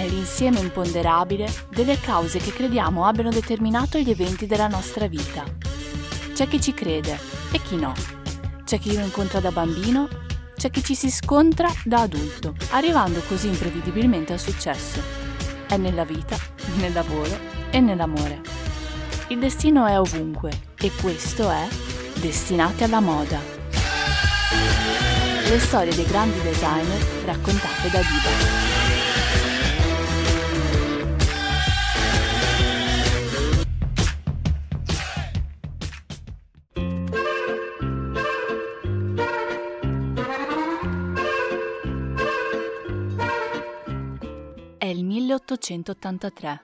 è l'insieme imponderabile delle cause che crediamo abbiano determinato gli eventi della nostra vita. C'è chi ci crede e chi no. C'è chi lo incontra da bambino, c'è chi ci si scontra da adulto, arrivando così imprevedibilmente al successo. È nella vita, nel lavoro e nell'amore. Il destino è ovunque e questo è Destinati alla moda. Le storie dei grandi designer raccontate da Diva. 1883.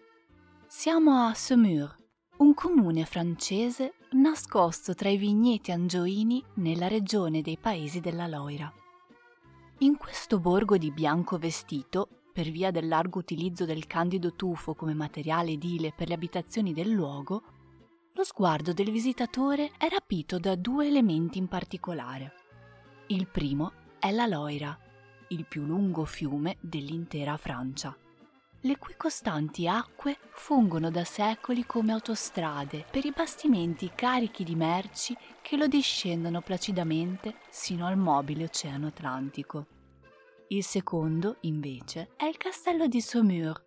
Siamo a Saumur, un comune francese nascosto tra i vigneti angioini nella regione dei paesi della Loira. In questo borgo di bianco vestito, per via del largo utilizzo del candido tufo come materiale edile per le abitazioni del luogo, lo sguardo del visitatore è rapito da due elementi in particolare. Il primo è la Loira, il più lungo fiume dell'intera Francia le cui costanti acque fungono da secoli come autostrade per i bastimenti carichi di merci che lo discendono placidamente sino al mobile Oceano Atlantico. Il secondo, invece, è il castello di Saumur,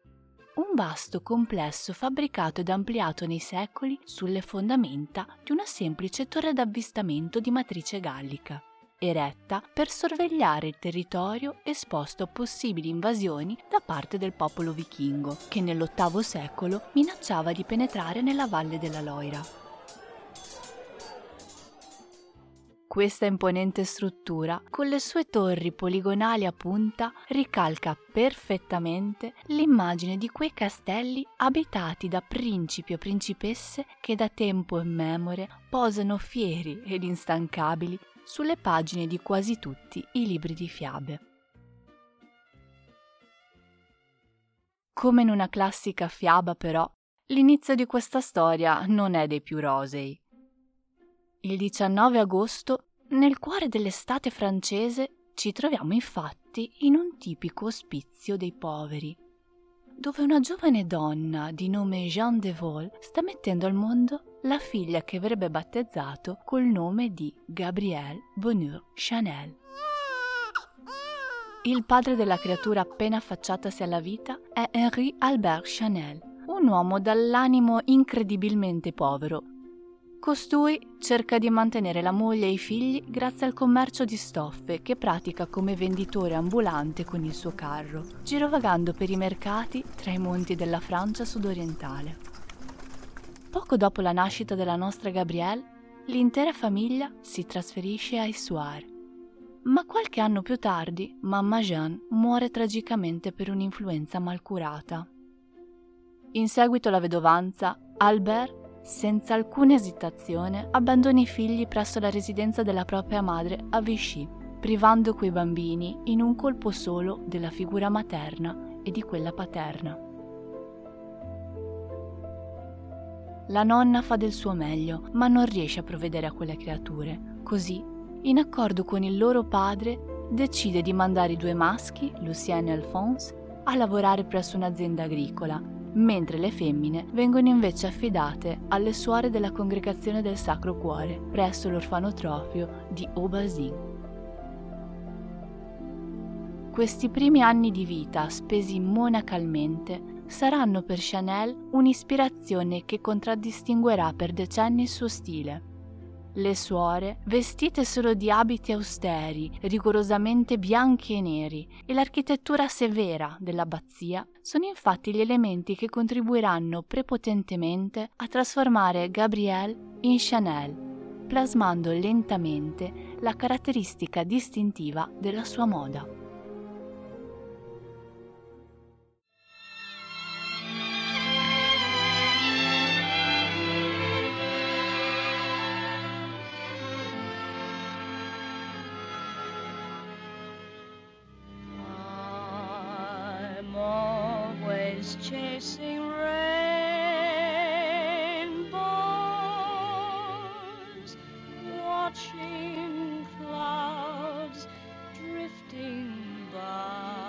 un vasto complesso fabbricato ed ampliato nei secoli sulle fondamenta di una semplice torre d'avvistamento di matrice gallica eretta per sorvegliare il territorio esposto a possibili invasioni da parte del popolo vichingo, che nell'VIII secolo minacciava di penetrare nella valle della Loira. Questa imponente struttura, con le sue torri poligonali a punta, ricalca perfettamente l'immagine di quei castelli abitati da principi o principesse che da tempo immemore posano fieri ed instancabili sulle pagine di quasi tutti i libri di fiabe. Come in una classica fiaba, però, l'inizio di questa storia non è dei più rosei. Il 19 agosto, nel cuore dell'estate francese, ci troviamo infatti in un tipico ospizio dei poveri, dove una giovane donna di nome Jeanne de Vol sta mettendo al mondo la figlia che avrebbe battezzato col nome di Gabrielle Bonheur Chanel. Il padre della creatura appena affacciatasi alla vita è Henri Albert Chanel, un uomo dall'animo incredibilmente povero. Costui cerca di mantenere la moglie e i figli grazie al commercio di stoffe che pratica come venditore ambulante con il suo carro, girovagando per i mercati tra i monti della Francia sudorientale. Poco dopo la nascita della nostra Gabrielle, l'intera famiglia si trasferisce a Issoire. Ma qualche anno più tardi, mamma Jeanne muore tragicamente per un'influenza malcurata. In seguito alla vedovanza, Albert, senza alcuna esitazione, abbandona i figli presso la residenza della propria madre a Vichy, privando quei bambini in un colpo solo della figura materna e di quella paterna. La nonna fa del suo meglio, ma non riesce a provvedere a quelle creature. Così, in accordo con il loro padre, decide di mandare i due maschi, Lucien e Alphonse, a lavorare presso un'azienda agricola, mentre le femmine vengono invece affidate alle suore della congregazione del Sacro Cuore presso l'orfanotrofio di Aubazin. Questi primi anni di vita spesi monacalmente saranno per Chanel un'ispirazione che contraddistinguerà per decenni il suo stile. Le suore, vestite solo di abiti austeri, rigorosamente bianchi e neri, e l'architettura severa dell'abbazia sono infatti gli elementi che contribuiranno prepotentemente a trasformare Gabrielle in Chanel, plasmando lentamente la caratteristica distintiva della sua moda. Chasing rainbows, watching clouds drifting by.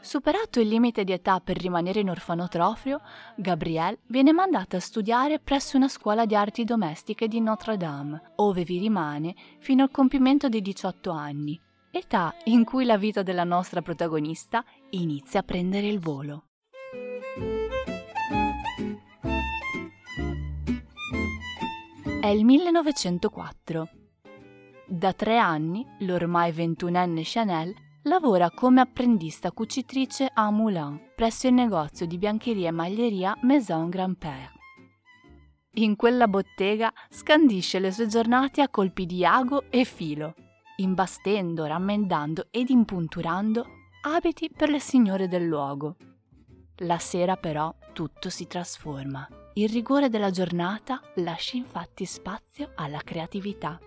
Superato il limite di età per rimanere in orfanotrofio, Gabrielle viene mandata a studiare presso una scuola di arti domestiche di Notre Dame, ove vi rimane fino al compimento dei 18 anni, età in cui la vita della nostra protagonista inizia a prendere il volo. È il 1904. Da tre anni, l'ormai ventunenne Chanel lavora come apprendista cucitrice a Moulins, presso il negozio di biancheria e maglieria Maison Grand-Père. In quella bottega scandisce le sue giornate a colpi di ago e filo, imbastendo, rammendando ed impunturando abiti per le signore del luogo. La sera però tutto si trasforma. Il rigore della giornata lascia infatti spazio alla creatività.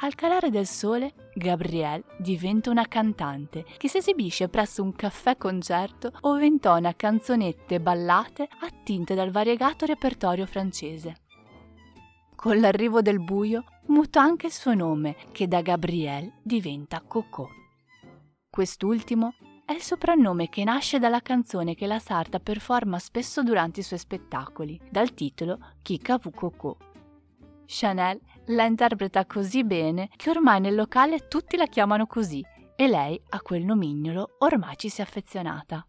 Al calare del sole, Gabrielle diventa una cantante che si esibisce presso un caffè concerto ove intona canzonette ballate attinte dal variegato repertorio francese. Con l'arrivo del buio muta anche il suo nome, che da Gabrielle diventa Coco. Quest'ultimo è il soprannome che nasce dalla canzone che la sarta performa spesso durante i suoi spettacoli, dal titolo Kika Vu Coco. Chanel la interpreta così bene che ormai nel locale tutti la chiamano così e lei a quel nomignolo ormai ci si è affezionata.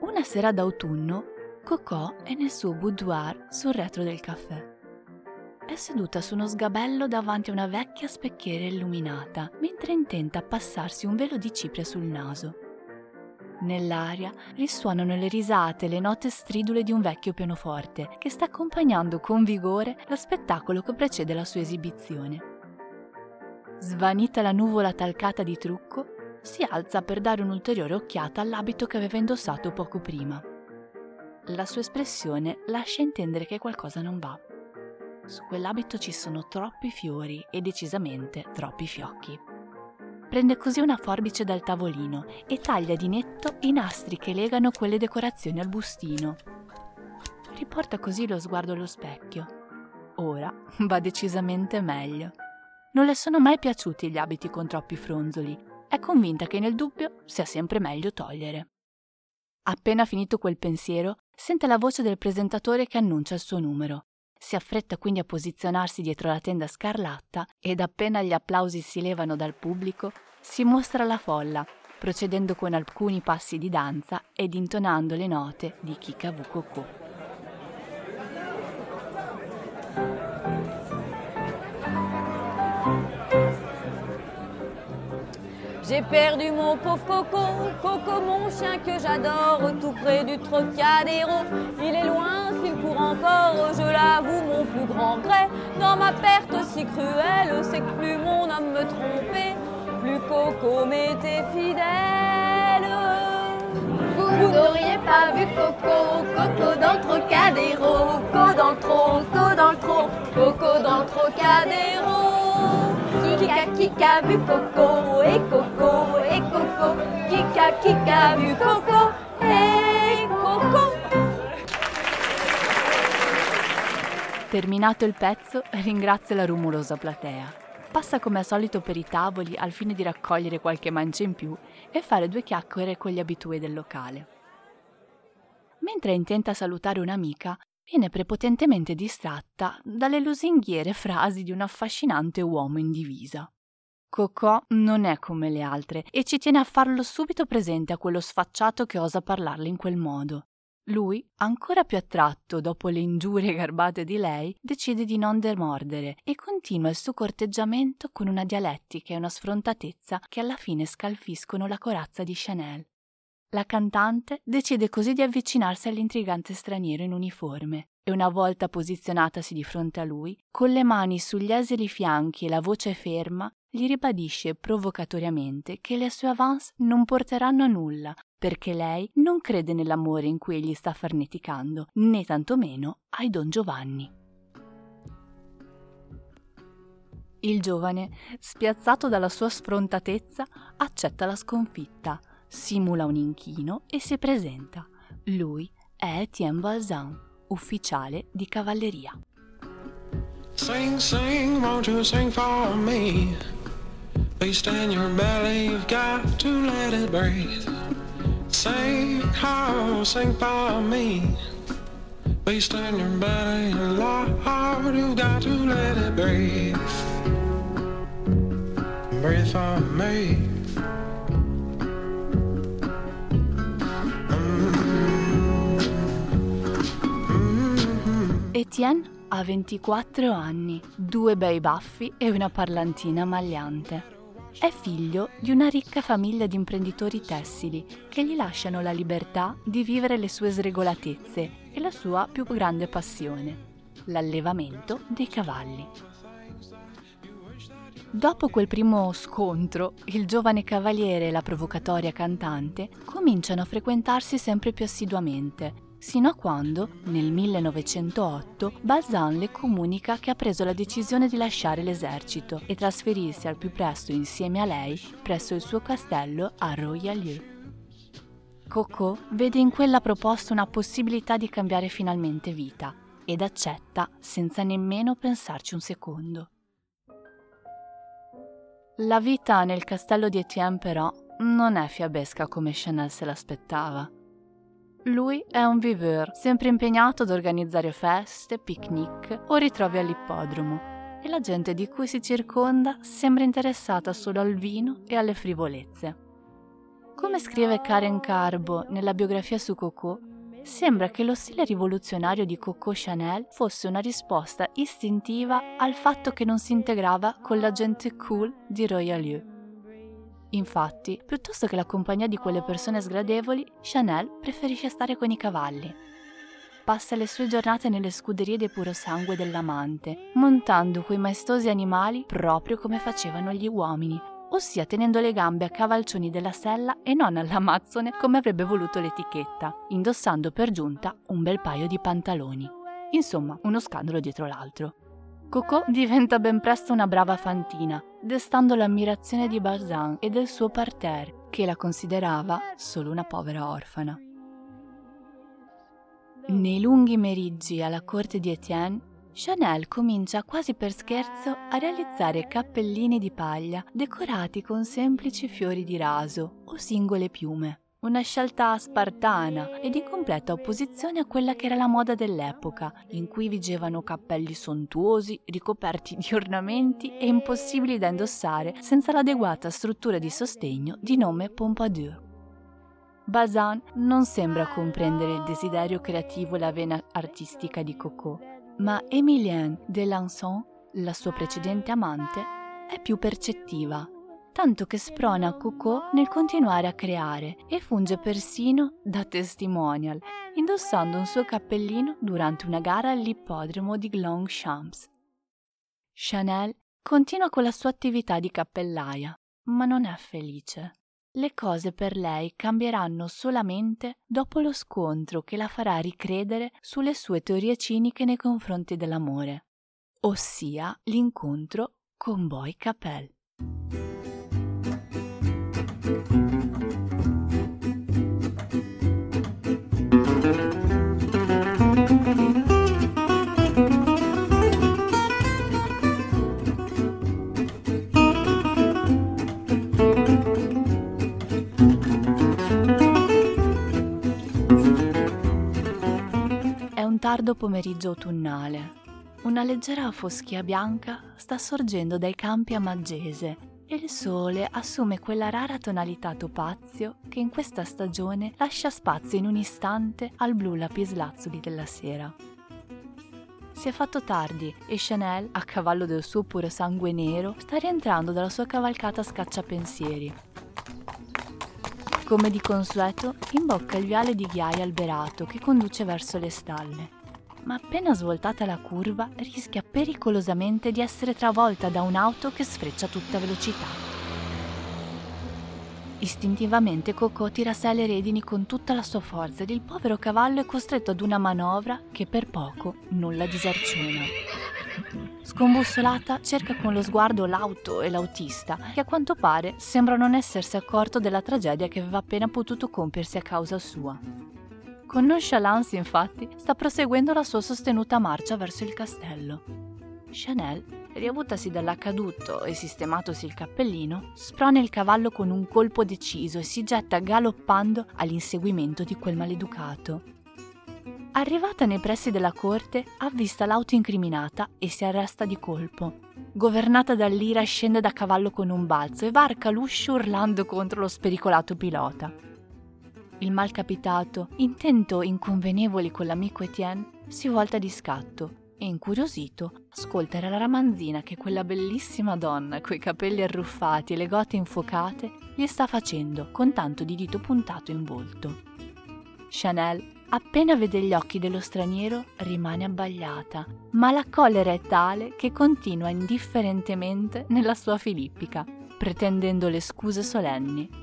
Una sera d'autunno, Coco è nel suo boudoir sul retro del caffè. È seduta su uno sgabello davanti a una vecchia specchiera illuminata, mentre intenta a passarsi un velo di cipria sul naso. Nell'aria risuonano le risate e le note stridule di un vecchio pianoforte che sta accompagnando con vigore lo spettacolo che precede la sua esibizione. Svanita la nuvola talcata di trucco, si alza per dare un'ulteriore occhiata all'abito che aveva indossato poco prima. La sua espressione lascia intendere che qualcosa non va. Su quell'abito ci sono troppi fiori e decisamente troppi fiocchi. Prende così una forbice dal tavolino e taglia di netto i nastri che legano quelle decorazioni al bustino. Riporta così lo sguardo allo specchio. Ora va decisamente meglio. Non le sono mai piaciuti gli abiti con troppi fronzoli. È convinta che nel dubbio sia sempre meglio togliere. Appena finito quel pensiero, sente la voce del presentatore che annuncia il suo numero. Si affretta quindi a posizionarsi dietro la tenda scarlatta ed appena gli applausi si levano dal pubblico, si mostra alla folla, procedendo con alcuni passi di danza ed intonando le note di Kikavu Koko. J'ai perdu mon pauvre Coco, Coco mon chien que j'adore, tout près du Trocadéro. Il est loin, s'il court encore, je l'avoue, mon plus grand gré. Dans ma perte si cruelle, c'est que plus mon homme me trompait, plus Coco m'était fidèle. Vous n'auriez pas vu Coco, Coco dans le Trocadéro, Coco dans le Coco dans le Coco dans le Trocadéro. Kika, Kika vu Coco, et Coco, et Coco, Kika, Kika vu Coco, e Coco. Terminato il pezzo, ringrazia la rumorosa platea. Passa come al solito per i tavoli al fine di raccogliere qualche mancia in più e fare due chiacchiere con gli abitué del locale. Mentre intenta salutare un'amica, viene prepotentemente distratta dalle lusinghiere frasi di un affascinante uomo in divisa. Cocò non è come le altre e ci tiene a farlo subito presente a quello sfacciato che osa parlarle in quel modo. Lui, ancora più attratto dopo le ingiurie garbate di lei, decide di non demordere e continua il suo corteggiamento con una dialettica e una sfrontatezza che alla fine scalfiscono la corazza di Chanel. La cantante decide così di avvicinarsi all'intrigante straniero in uniforme e una volta posizionatasi di fronte a lui, con le mani sugli esili fianchi e la voce ferma, gli ribadisce provocatoriamente che le sue avance non porteranno a nulla, perché lei non crede nell'amore in cui egli sta farneticando, né tantomeno ai Don Giovanni. Il giovane, spiazzato dalla sua sfrontatezza, accetta la sconfitta, simula un inchino e si presenta. Lui è Etienne Balzan, ufficiale di cavalleria. Sing, sing, won't you sing for me? Beast in your belly, you've got to let it breathe. Sing how, sing by me. Beast in your belly, Lord, you've got to let it breathe. Breathe on me. Etienne ha 24 anni, due bei baffi e una parlantina magliante. È figlio di una ricca famiglia di imprenditori tessili che gli lasciano la libertà di vivere le sue sregolatezze e la sua più grande passione, l'allevamento dei cavalli. Dopo quel primo scontro, il giovane cavaliere e la provocatoria cantante cominciano a frequentarsi sempre più assiduamente sino a quando, nel 1908, Balzan le comunica che ha preso la decisione di lasciare l'esercito e trasferirsi al più presto insieme a lei presso il suo castello a Royalieu. Coco vede in quella proposta una possibilità di cambiare finalmente vita ed accetta senza nemmeno pensarci un secondo. La vita nel castello di Etienne però non è fiabesca come Chanel se l'aspettava. Lui è un viveur, sempre impegnato ad organizzare feste, picnic o ritrovi all'ippodromo, e la gente di cui si circonda sembra interessata solo al vino e alle frivolezze. Come scrive Karen Carbo nella biografia su Coco, sembra che lo stile rivoluzionario di Coco Chanel fosse una risposta istintiva al fatto che non si integrava con la gente cool di Royalieu. Infatti, piuttosto che la compagnia di quelle persone sgradevoli, Chanel preferisce stare con i cavalli. Passa le sue giornate nelle scuderie dei purosangue dell'amante, montando quei maestosi animali proprio come facevano gli uomini, ossia tenendo le gambe a cavalcioni della sella e non all'amazzone come avrebbe voluto l'etichetta, indossando per giunta un bel paio di pantaloni. Insomma, uno scandalo dietro l'altro. Coco diventa ben presto una brava fantina, destando l'ammirazione di Balzan e del suo parterre, che la considerava solo una povera orfana. Nei lunghi meriggi alla corte di Etienne, Chanel comincia quasi per scherzo a realizzare cappellini di paglia decorati con semplici fiori di raso o singole piume una scelta spartana ed in completa opposizione a quella che era la moda dell'epoca, in cui vigevano cappelli sontuosi, ricoperti di ornamenti e impossibili da indossare senza l'adeguata struttura di sostegno di nome Pompadour. Bazin non sembra comprendere il desiderio creativo e la vena artistica di Coco, ma Emilienne Delanson, la sua precedente amante, è più percettiva tanto che sprona Coco nel continuare a creare e funge persino da testimonial, indossando un suo cappellino durante una gara all'ippodromo di Longchamps. Chanel continua con la sua attività di cappellaia, ma non è felice. Le cose per lei cambieranno solamente dopo lo scontro che la farà ricredere sulle sue teorie ciniche nei confronti dell'amore, ossia l'incontro con Boy Capel. Tardo pomeriggio autunnale. Una leggera foschia bianca sta sorgendo dai campi a Maggese il sole assume quella rara tonalità topazio che in questa stagione lascia spazio in un istante al blu lapislazzuli della sera. Si è fatto tardi e Chanel, a cavallo del suo puro sangue nero, sta rientrando dalla sua cavalcata scacciapensieri. Come di consueto, imbocca il viale di ghiaia alberato che conduce verso le stalle ma appena svoltata la curva rischia pericolosamente di essere travolta da un'auto che sfreccia a tutta velocità. Istintivamente Coco tira a sé le redini con tutta la sua forza ed il povero cavallo è costretto ad una manovra che per poco non la disarciona. Scombussolata cerca con lo sguardo l'auto e l'autista, che a quanto pare sembra non essersi accorto della tragedia che aveva appena potuto compiersi a causa sua. Con nonchalance, infatti, sta proseguendo la sua sostenuta marcia verso il castello. Chanel riavutasi dall'accaduto e sistematosi il cappellino, sprona il cavallo con un colpo deciso e si getta galoppando all'inseguimento di quel maleducato. Arrivata nei pressi della corte, avvista l'auto incriminata e si arresta di colpo. Governata dall'ira, scende da cavallo con un balzo e varca l'uscio urlando contro lo spericolato pilota. Il malcapitato, intento inconvenevoli con l'amico Etienne, si volta di scatto e incuriosito ascolta la ramanzina che quella bellissima donna coi capelli arruffati e le gote infuocate gli sta facendo con tanto di dito puntato in volto. Chanel Appena vede gli occhi dello straniero rimane abbagliata, ma la collera è tale che continua indifferentemente nella sua filippica, pretendendo le scuse solenni.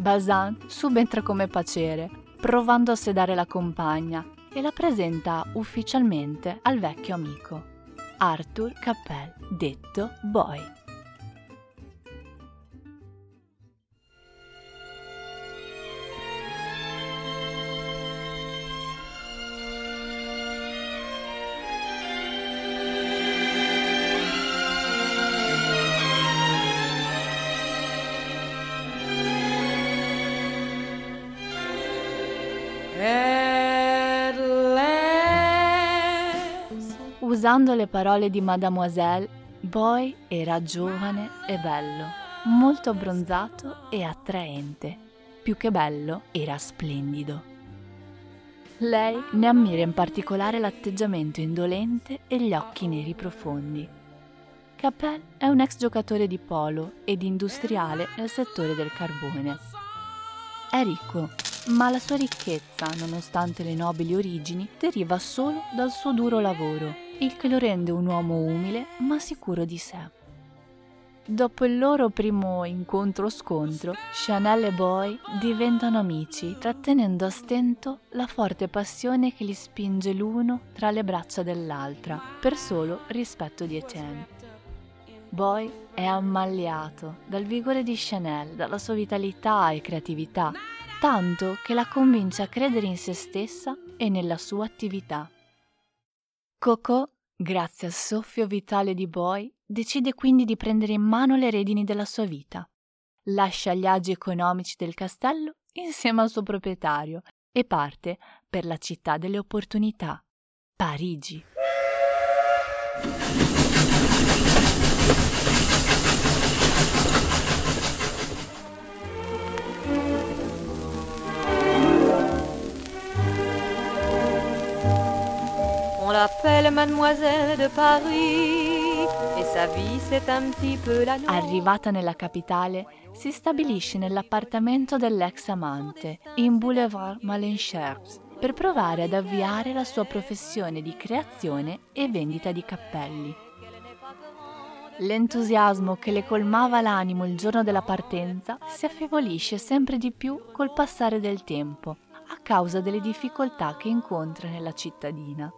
Bazin subentra come pacere, provando a sedare la compagna e la presenta ufficialmente al vecchio amico, Arthur Capel, detto Boy. Usando le parole di Mademoiselle, Boy era giovane e bello, molto abbronzato e attraente. Più che bello, era splendido. Lei ne ammira in particolare l'atteggiamento indolente e gli occhi neri profondi. Capel è un ex giocatore di polo ed industriale nel settore del carbone. È ricco, ma la sua ricchezza, nonostante le nobili origini, deriva solo dal suo duro lavoro il che lo rende un uomo umile ma sicuro di sé. Dopo il loro primo incontro-scontro, Chanel e Boy diventano amici, trattenendo a stento la forte passione che li spinge l'uno tra le braccia dell'altra, per solo rispetto di Etienne. Boy è ammaliato dal vigore di Chanel, dalla sua vitalità e creatività, tanto che la convince a credere in se stessa e nella sua attività. Coco, grazie al soffio vitale di Boy, decide quindi di prendere in mano le redini della sua vita. Lascia gli agi economici del castello insieme al suo proprietario e parte per la città delle opportunità, Parigi. On l'appelle Mademoiselle de Paris e sa vie c'est un petit peu la notte. Arrivata nella capitale, si stabilisce nell'appartamento dell'ex amante, in Boulevard Malencherps, per provare ad avviare la sua professione di creazione e vendita di cappelli. L'entusiasmo che le colmava l'animo il giorno della partenza si affievolisce sempre di più col passare del tempo, a causa delle difficoltà che incontra nella cittadina.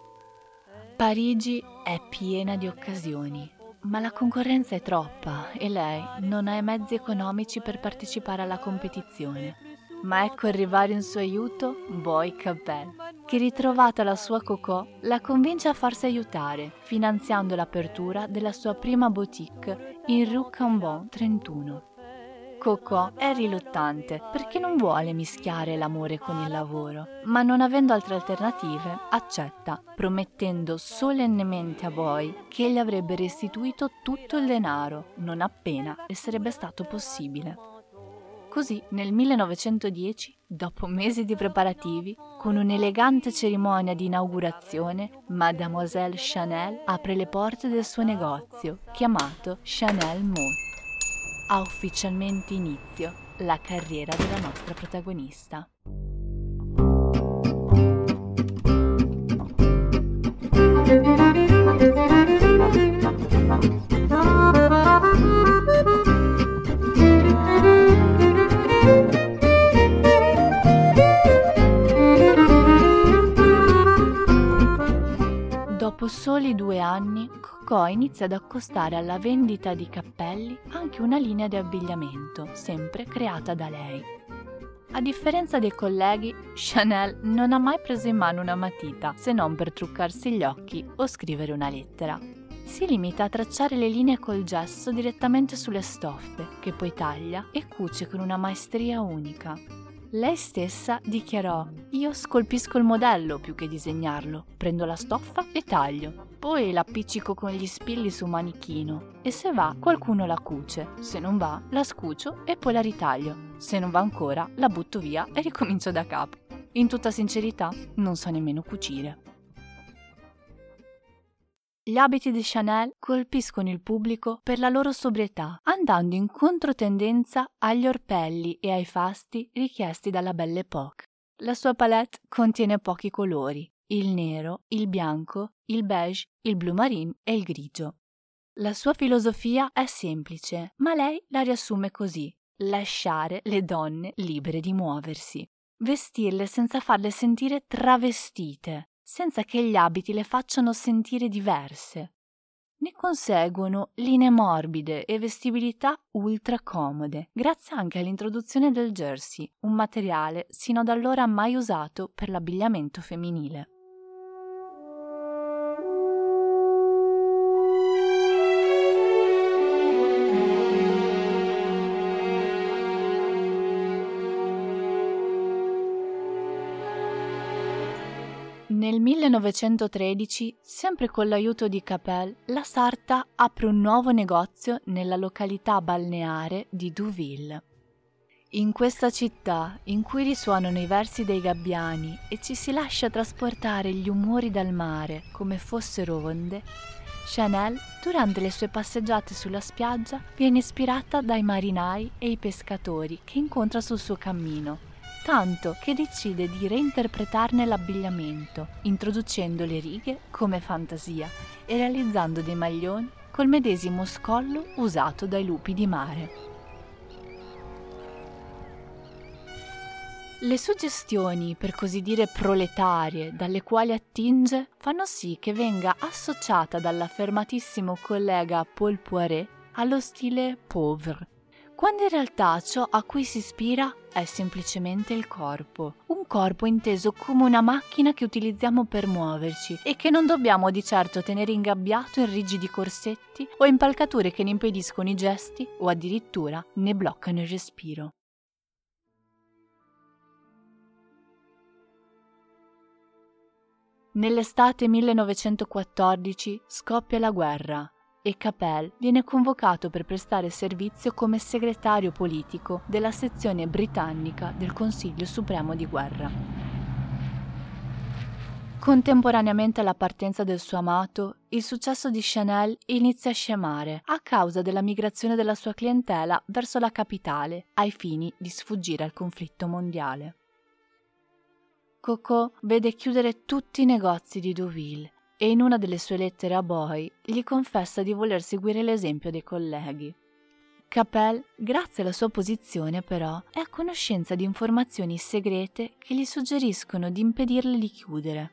Parigi è piena di occasioni, ma la concorrenza è troppa e lei non ha i mezzi economici per partecipare alla competizione. Ma ecco arrivare in suo aiuto Boy Cabell, che ritrovata la sua cocò la convince a farsi aiutare, finanziando l'apertura della sua prima boutique in Rue Cambon 31. Coco è riluttante perché non vuole mischiare l'amore con il lavoro, ma non avendo altre alternative accetta, promettendo solennemente a Boy che gli avrebbe restituito tutto il denaro non appena le sarebbe stato possibile. Così nel 1910, dopo mesi di preparativi, con un'elegante cerimonia di inaugurazione, Mademoiselle Chanel apre le porte del suo negozio, chiamato Chanel Mode ha ufficialmente inizio la carriera della nostra protagonista. Dopo soli due anni, Coco inizia ad accostare alla vendita di cappelli anche una linea di abbigliamento, sempre creata da lei. A differenza dei colleghi, Chanel non ha mai preso in mano una matita, se non per truccarsi gli occhi o scrivere una lettera. si limita a tracciare le linee col gesso direttamente sulle stoffe, che poi taglia e cuce con una maestria unica. Lei stessa dichiarò: Io scolpisco il modello più che disegnarlo. Prendo la stoffa e taglio. Poi l'appiccico con gli spilli su manichino. E se va, qualcuno la cuce. Se non va, la scucio e poi la ritaglio. Se non va ancora, la butto via e ricomincio da capo. In tutta sincerità, non so nemmeno cucire. Gli abiti di Chanel colpiscono il pubblico per la loro sobrietà, andando in controtendenza agli orpelli e ai fasti richiesti dalla Belle Époque. La sua palette contiene pochi colori, il nero, il bianco, il beige, il blu marine e il grigio. La sua filosofia è semplice, ma lei la riassume così: lasciare le donne libere di muoversi, vestirle senza farle sentire travestite, senza che gli abiti le facciano sentire diverse. Ne conseguono linee morbide e vestibilità ultra comode, grazie anche all'introduzione del jersey, un materiale sino ad allora mai usato per l'abbigliamento femminile. Nel 1913, sempre con l'aiuto di Capel, la Sarta apre un nuovo negozio nella località balneare di Douville. In questa città, in cui risuonano i versi dei gabbiani e ci si lascia trasportare gli umori dal mare come fossero onde, Chanel, durante le sue passeggiate sulla spiaggia, viene ispirata dai marinai e i pescatori che incontra sul suo cammino tanto che decide di reinterpretarne l'abbigliamento, introducendo le righe come fantasia e realizzando dei maglioni col medesimo scollo usato dai lupi di mare. Le suggestioni, per così dire proletarie, dalle quali attinge, fanno sì che venga associata dall'affermatissimo collega Paul Poiret allo stile pauvre, quando in realtà ciò a cui si ispira è semplicemente il corpo. Un corpo inteso come una macchina che utilizziamo per muoverci e che non dobbiamo di certo tenere ingabbiato in rigidi corsetti o impalcature che ne impediscono i gesti o addirittura ne bloccano il respiro. Nell'estate 1914 scoppia la guerra e Capel viene convocato per prestare servizio come segretario politico della sezione britannica del Consiglio Supremo di Guerra. Contemporaneamente alla partenza del suo amato, il successo di Chanel inizia a scemare a causa della migrazione della sua clientela verso la capitale ai fini di sfuggire al conflitto mondiale. Coco vede chiudere tutti i negozi di Deauville e in una delle sue lettere a Boy gli confessa di voler seguire l'esempio dei colleghi. Capel, grazie alla sua posizione però, è a conoscenza di informazioni segrete che gli suggeriscono di impedirle di chiudere.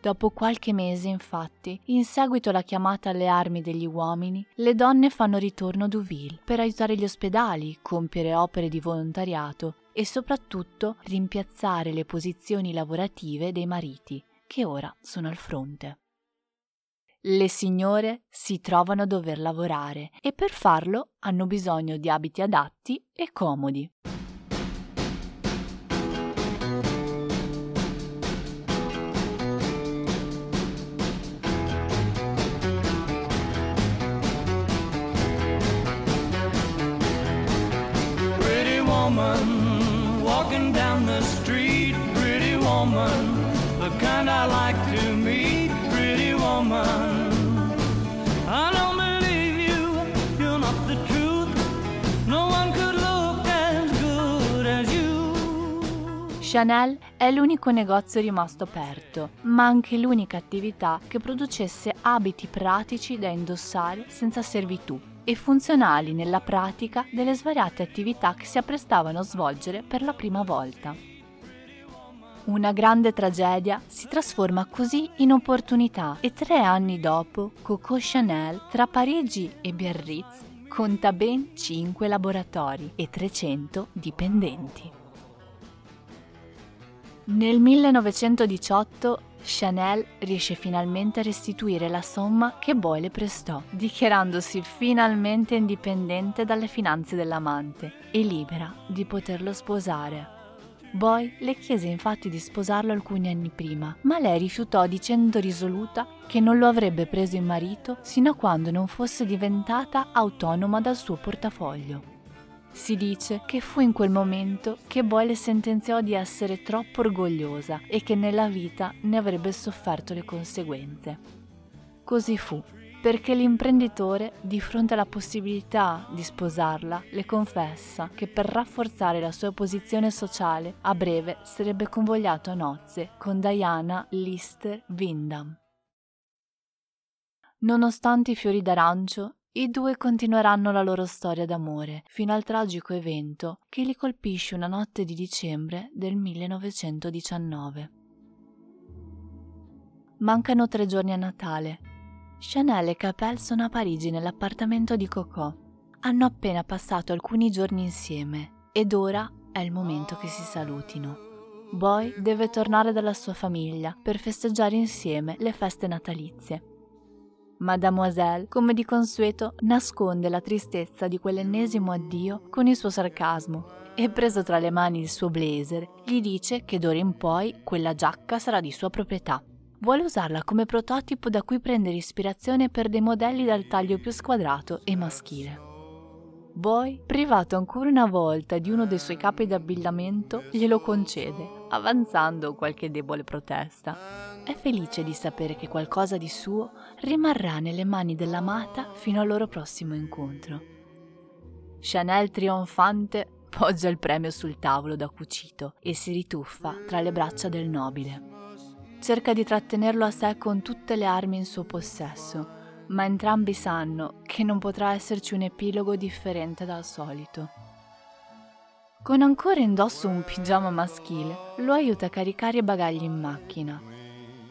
Dopo qualche mese, infatti, in seguito alla chiamata alle armi degli uomini, le donne fanno ritorno a Deauville per aiutare gli ospedali, compiere opere di volontariato e soprattutto rimpiazzare le posizioni lavorative dei mariti, che ora sono al fronte. Le signore si trovano a dover lavorare e per farlo hanno bisogno di abiti adatti e comodi. Woman walking down the street, pretty woman, the kind I like to meet, woman. I don't believe you, you're not the truth. No one could look as good as you. Chanel è l'unico negozio rimasto aperto, ma anche l'unica attività che producesse abiti pratici da indossare senza servitù e funzionali nella pratica delle svariate attività che si apprestavano a svolgere per la prima volta. Una grande tragedia si trasforma così in opportunità e tre anni dopo Coco Chanel tra Parigi e Biarritz conta ben 5 laboratori e 300 dipendenti. Nel 1918 Chanel riesce finalmente a restituire la somma che Boy le prestò, dichiarandosi finalmente indipendente dalle finanze dell'amante e libera di poterlo sposare. Boy le chiese infatti di sposarlo alcuni anni prima, ma lei rifiutò dicendo risoluta che non lo avrebbe preso in marito sino a quando non fosse diventata autonoma dal suo portafoglio. Si dice che fu in quel momento che Boy le sentenziò di essere troppo orgogliosa e che nella vita ne avrebbe sofferto le conseguenze. Così fu, perché l'imprenditore, di fronte alla possibilità di sposarla, le confessa che per rafforzare la sua posizione sociale, a breve sarebbe convogliato a nozze con Diana Lister Windham. Nonostante i fiori d'arancio, i due continueranno la loro storia d'amore fino al tragico evento che li colpisce una notte di dicembre del 1919. Mancano tre giorni a Natale. Chanel e Capel sono a Parigi nell'appartamento di Coco. Hanno appena passato alcuni giorni insieme ed ora è il momento che si salutino. Boy deve tornare dalla sua famiglia per festeggiare insieme le feste natalizie. Mademoiselle, come di consueto, nasconde la tristezza di quell'ennesimo addio con il suo sarcasmo e preso tra le mani il suo blazer, gli dice che d'ora in poi quella giacca sarà di sua proprietà. Vuole usarla come prototipo da cui prendere ispirazione per dei modelli dal taglio più squadrato e maschile. Boy, privato ancora una volta di uno dei suoi capi d'abbigliamento, glielo concede, avanzando qualche debole protesta. È felice di sapere che qualcosa di suo rimarrà nelle mani dell'amata fino al loro prossimo incontro. Chanel trionfante poggia il premio sul tavolo da cucito e si rituffa tra le braccia del nobile. Cerca di trattenerlo a sé con tutte le armi in suo possesso, ma entrambi sanno che non potrà esserci un epilogo differente dal solito. Con ancora indosso un pigiama maschile, lo aiuta a caricare i bagagli in macchina.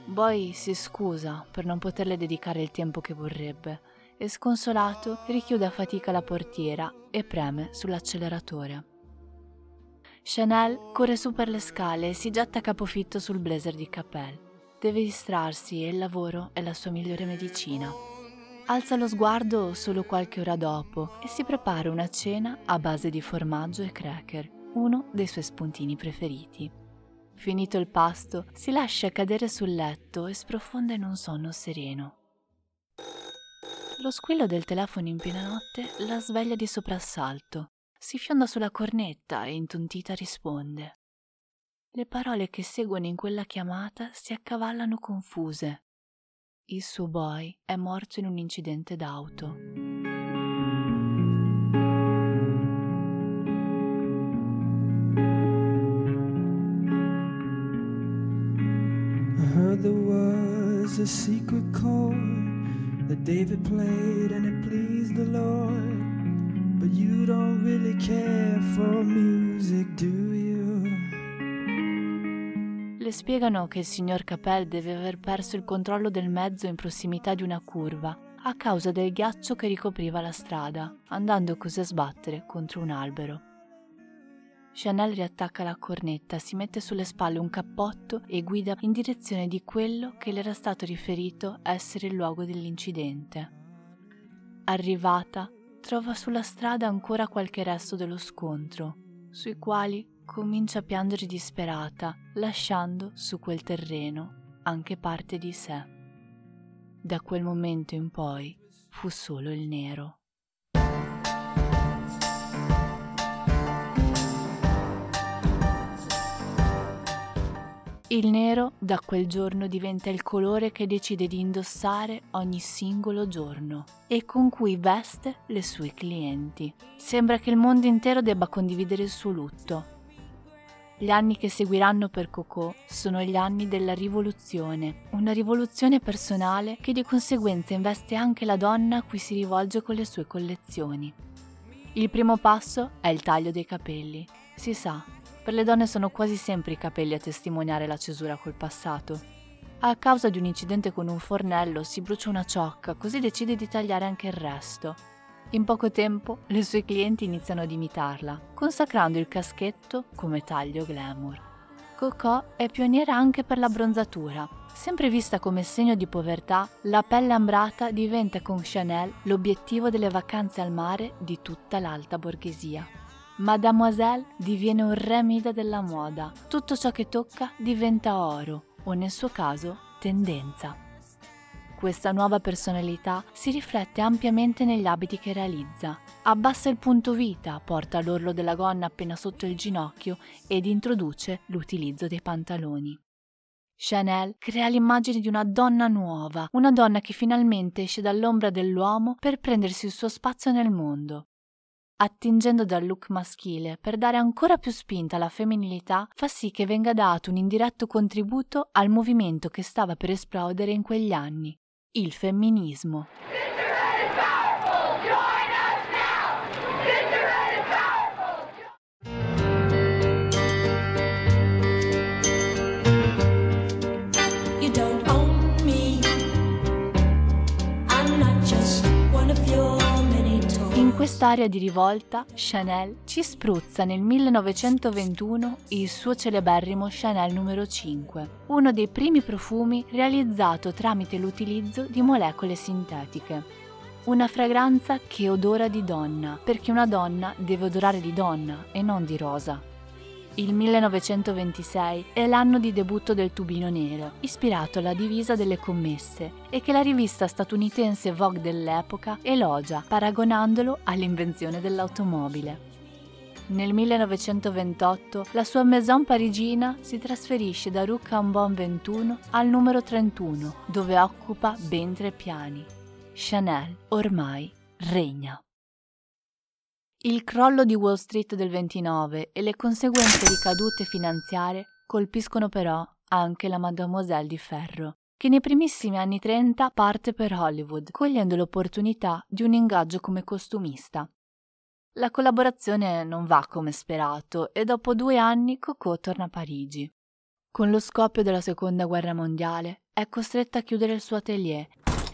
Boy si scusa per non poterle dedicare il tempo che vorrebbe e sconsolato richiude a fatica la portiera e preme sull'acceleratore. Chanel corre su per le scale e si getta a capofitto sul blazer di Capel. Deve distrarsi e il lavoro è la sua migliore medicina. Alza lo sguardo solo qualche ora dopo e si prepara una cena a base di formaggio e cracker, uno dei suoi spuntini preferiti. Finito il pasto, si lascia cadere sul letto e sprofonda in un sonno sereno. Lo squillo del telefono in piena notte la sveglia di soprassalto. Si fionda sulla cornetta e intontita risponde. Le parole che seguono in quella chiamata si accavallano confuse. Il suo boy è morto in un incidente d'auto. There was a secret chord that David played and it pleased the Lord. But you don't really care for music, do you? Le spiegano che il signor Capel deve aver perso il controllo del mezzo in prossimità di una curva a causa del ghiaccio che ricopriva la strada, andando così a sbattere contro un albero. Chanel riattacca la cornetta, si mette sulle spalle un cappotto e guida in direzione di quello che le era stato riferito essere il luogo dell'incidente. Arrivata, trova sulla strada ancora qualche resto dello scontro, sui quali comincia a piangere disperata, lasciando su quel terreno anche parte di sé. Da quel momento in poi fu solo il nero. Il nero da quel giorno diventa il colore che decide di indossare ogni singolo giorno e con cui veste le sue clienti. Sembra che il mondo intero debba condividere il suo lutto. Gli anni che seguiranno per Coco sono gli anni della rivoluzione, una rivoluzione personale che di conseguenza investe anche la donna a cui si rivolge con le sue collezioni. Il primo passo è il taglio dei capelli. Si sa, per le donne sono quasi sempre i capelli a testimoniare la cesura col passato. A causa di un incidente con un fornello si brucia una ciocca, così decide di tagliare anche il resto. In poco tempo le sue clienti iniziano ad imitarla, consacrando il caschetto come taglio glamour. Coco è pioniera anche per la bronzatura. Sempre vista come segno di povertà, la pelle ambrata diventa con Chanel l'obiettivo delle vacanze al mare di tutta l'alta borghesia. Mademoiselle diviene un re Mida della moda. Tutto ciò che tocca diventa oro, o nel suo caso, tendenza. Questa nuova personalità si riflette ampiamente negli abiti che realizza. Abbassa il punto vita, porta l'orlo della gonna appena sotto il ginocchio ed introduce l'utilizzo dei pantaloni. Chanel crea l'immagine di una donna nuova, una donna che finalmente esce dall'ombra dell'uomo per prendersi il suo spazio nel mondo. Attingendo dal look maschile per dare ancora più spinta alla femminilità, fa sì che venga dato un indiretto contributo al movimento che stava per esplodere in quegli anni, il femminismo. Quest'area di rivolta, Chanel ci spruzza nel 1921 il suo celeberrimo Chanel numero 5, uno dei primi profumi realizzato tramite l'utilizzo di molecole sintetiche. Una fragranza che odora di donna, perché una donna deve odorare di donna e non di rosa. Il 1926 è l'anno di debutto del tubino nero, ispirato alla divisa delle commesse e che la rivista statunitense Vogue dell'epoca elogia paragonandolo all'invenzione dell'automobile. Nel 1928 la sua maison parigina si trasferisce da Rue Cambon 21 al numero 31, dove occupa ben tre piani. Chanel ormai regna. Il crollo di Wall Street del 29 e le conseguenti ricadute finanziarie colpiscono però anche la Mademoiselle di Ferro, che nei primissimi anni 30 parte per Hollywood, cogliendo l'opportunità di un ingaggio come costumista. La collaborazione non va come sperato e dopo due anni Coco torna a Parigi. Con lo scoppio della seconda guerra mondiale è costretta a chiudere il suo atelier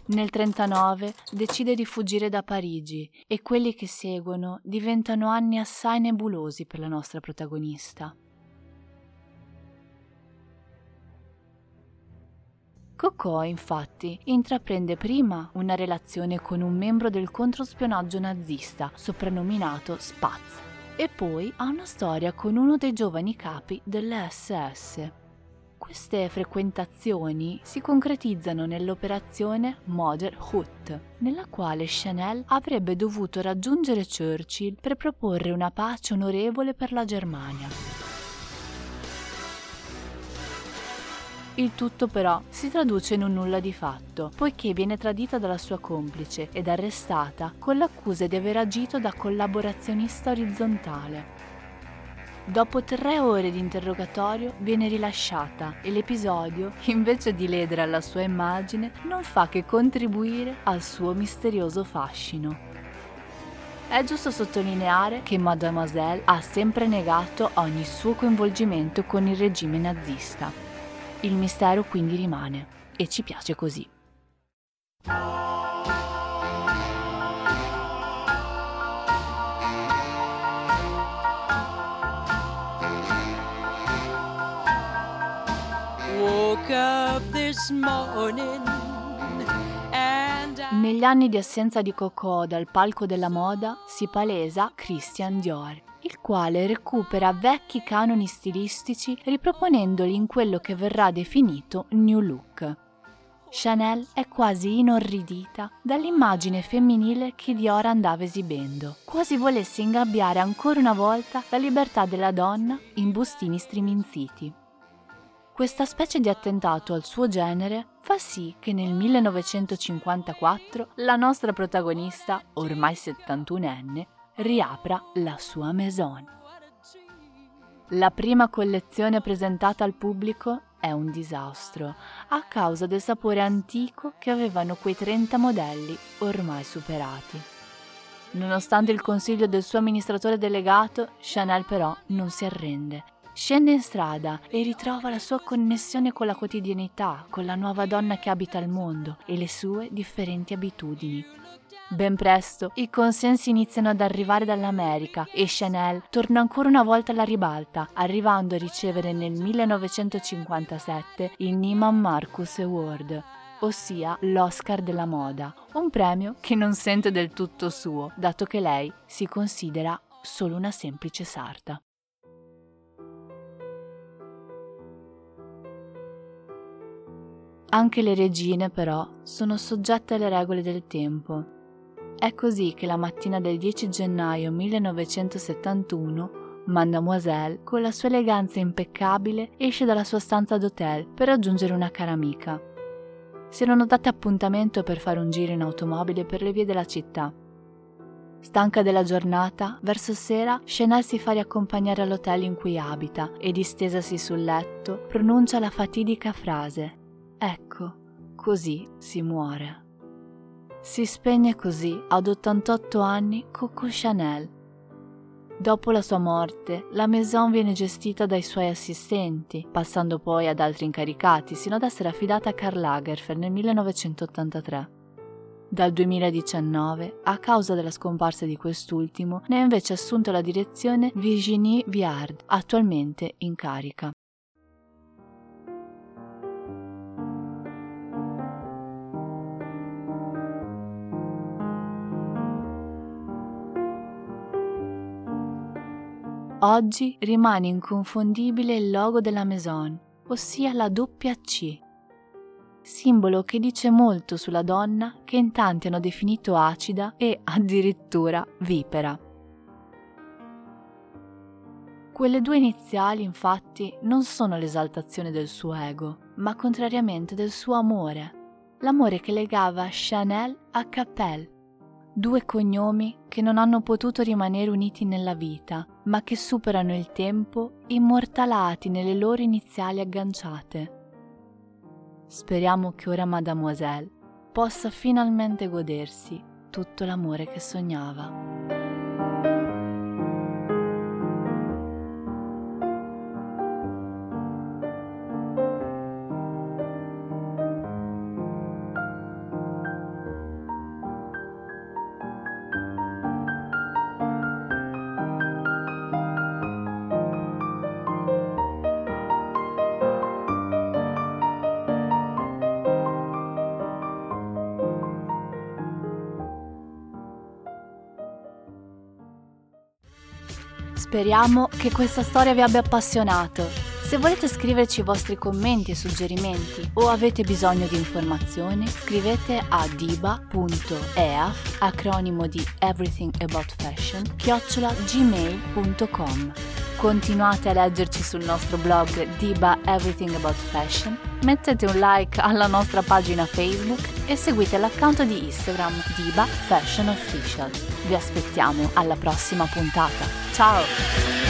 nel 39 decide di fuggire da Parigi e quelli che seguono diventano anni assai nebulosi per la nostra protagonista. Coco, infatti, intraprende prima una relazione con un membro del controspionaggio nazista, soprannominato Spatz, e poi ha una storia con uno dei giovani capi dell'SS. Queste frequentazioni si concretizzano nell'operazione Mother Hood, nella quale Chanel avrebbe dovuto raggiungere Churchill per proporre una pace onorevole per la Germania. Il tutto però si traduce in un nulla di fatto, poiché viene tradita dalla sua complice ed arrestata con l'accusa di aver agito da collaborazionista orizzontale. Dopo tre ore di interrogatorio viene rilasciata e l'episodio, invece di ledere alla sua immagine, non fa che contribuire al suo misterioso fascino. È giusto sottolineare che Mademoiselle ha sempre negato ogni suo coinvolgimento con il regime nazista. Il mistero quindi rimane e ci piace così. Negli anni di assenza di Coco dal palco della moda si palesa Christian Dior, il quale recupera vecchi canoni stilistici riproponendoli in quello che verrà definito New Look. Chanel è quasi inorridita dall'immagine femminile che Dior andava esibendo, quasi volesse ingabbiare ancora una volta la libertà della donna in bustini striminziti. Questa specie di attentato al suo genere fa sì che nel 1954 la nostra protagonista, ormai 71enne, riapra la sua maison. La prima collezione presentata al pubblico è un disastro a causa del sapore antico che avevano quei 30 modelli ormai superati. Nonostante il consiglio del suo amministratore delegato, Chanel però non si arrende. Scende in strada e ritrova la sua connessione con la quotidianità, con la nuova donna che abita il mondo e le sue differenti abitudini. Ben presto i consensi iniziano ad arrivare dall'America e Chanel torna ancora una volta alla ribalta, arrivando a ricevere nel 1957 il Neiman Marcus Award, ossia l'Oscar della moda, un premio che non sente del tutto suo, dato che lei si considera solo una semplice sarta. Anche le regine, però, sono soggette alle regole del tempo. È così che la mattina del 10 gennaio 1971 Mademoiselle, con la sua eleganza impeccabile, esce dalla sua stanza d'hotel per raggiungere una cara amica. Si erano date appuntamento per fare un giro in automobile per le vie della città. Stanca della giornata, verso sera Chanel si fa riaccompagnare all'hotel in cui abita e distesasi sul letto pronuncia la fatidica frase Ecco, così si muore. Si spegne così ad 88 anni Coco Chanel. Dopo la sua morte, la maison viene gestita dai suoi assistenti, passando poi ad altri incaricati, sino ad essere affidata a Karl Lagerfeld nel 1983. Dal 2019, a causa della scomparsa di quest'ultimo, ne ha invece assunto la direzione Virginie Viard, attualmente in carica. Oggi rimane inconfondibile il logo della Maison, ossia la doppia C, simbolo che dice molto sulla donna che in tanti hanno definito acida e addirittura vipera. Quelle due iniziali infatti non sono l'esaltazione del suo ego, ma contrariamente del suo amore, l'amore che legava Chanel a Capel, due cognomi che non hanno potuto rimanere uniti nella vita, ma che superano il tempo immortalati nelle loro iniziali agganciate. Speriamo che ora Mademoiselle possa finalmente godersi tutto l'amore che sognava. Speriamo che questa storia vi abbia appassionato. Se volete scriverci i vostri commenti e suggerimenti o avete bisogno di informazioni, scrivete a diba.eaf, acronimo di Everything About Fashion, chiocciolagmail.com. Continuate a leggerci sul nostro blog Diba Everything About Fashion, mettete un like alla nostra pagina Facebook e seguite l'account di Instagram Diba Fashion Official. Vi aspettiamo alla prossima puntata. Ciao!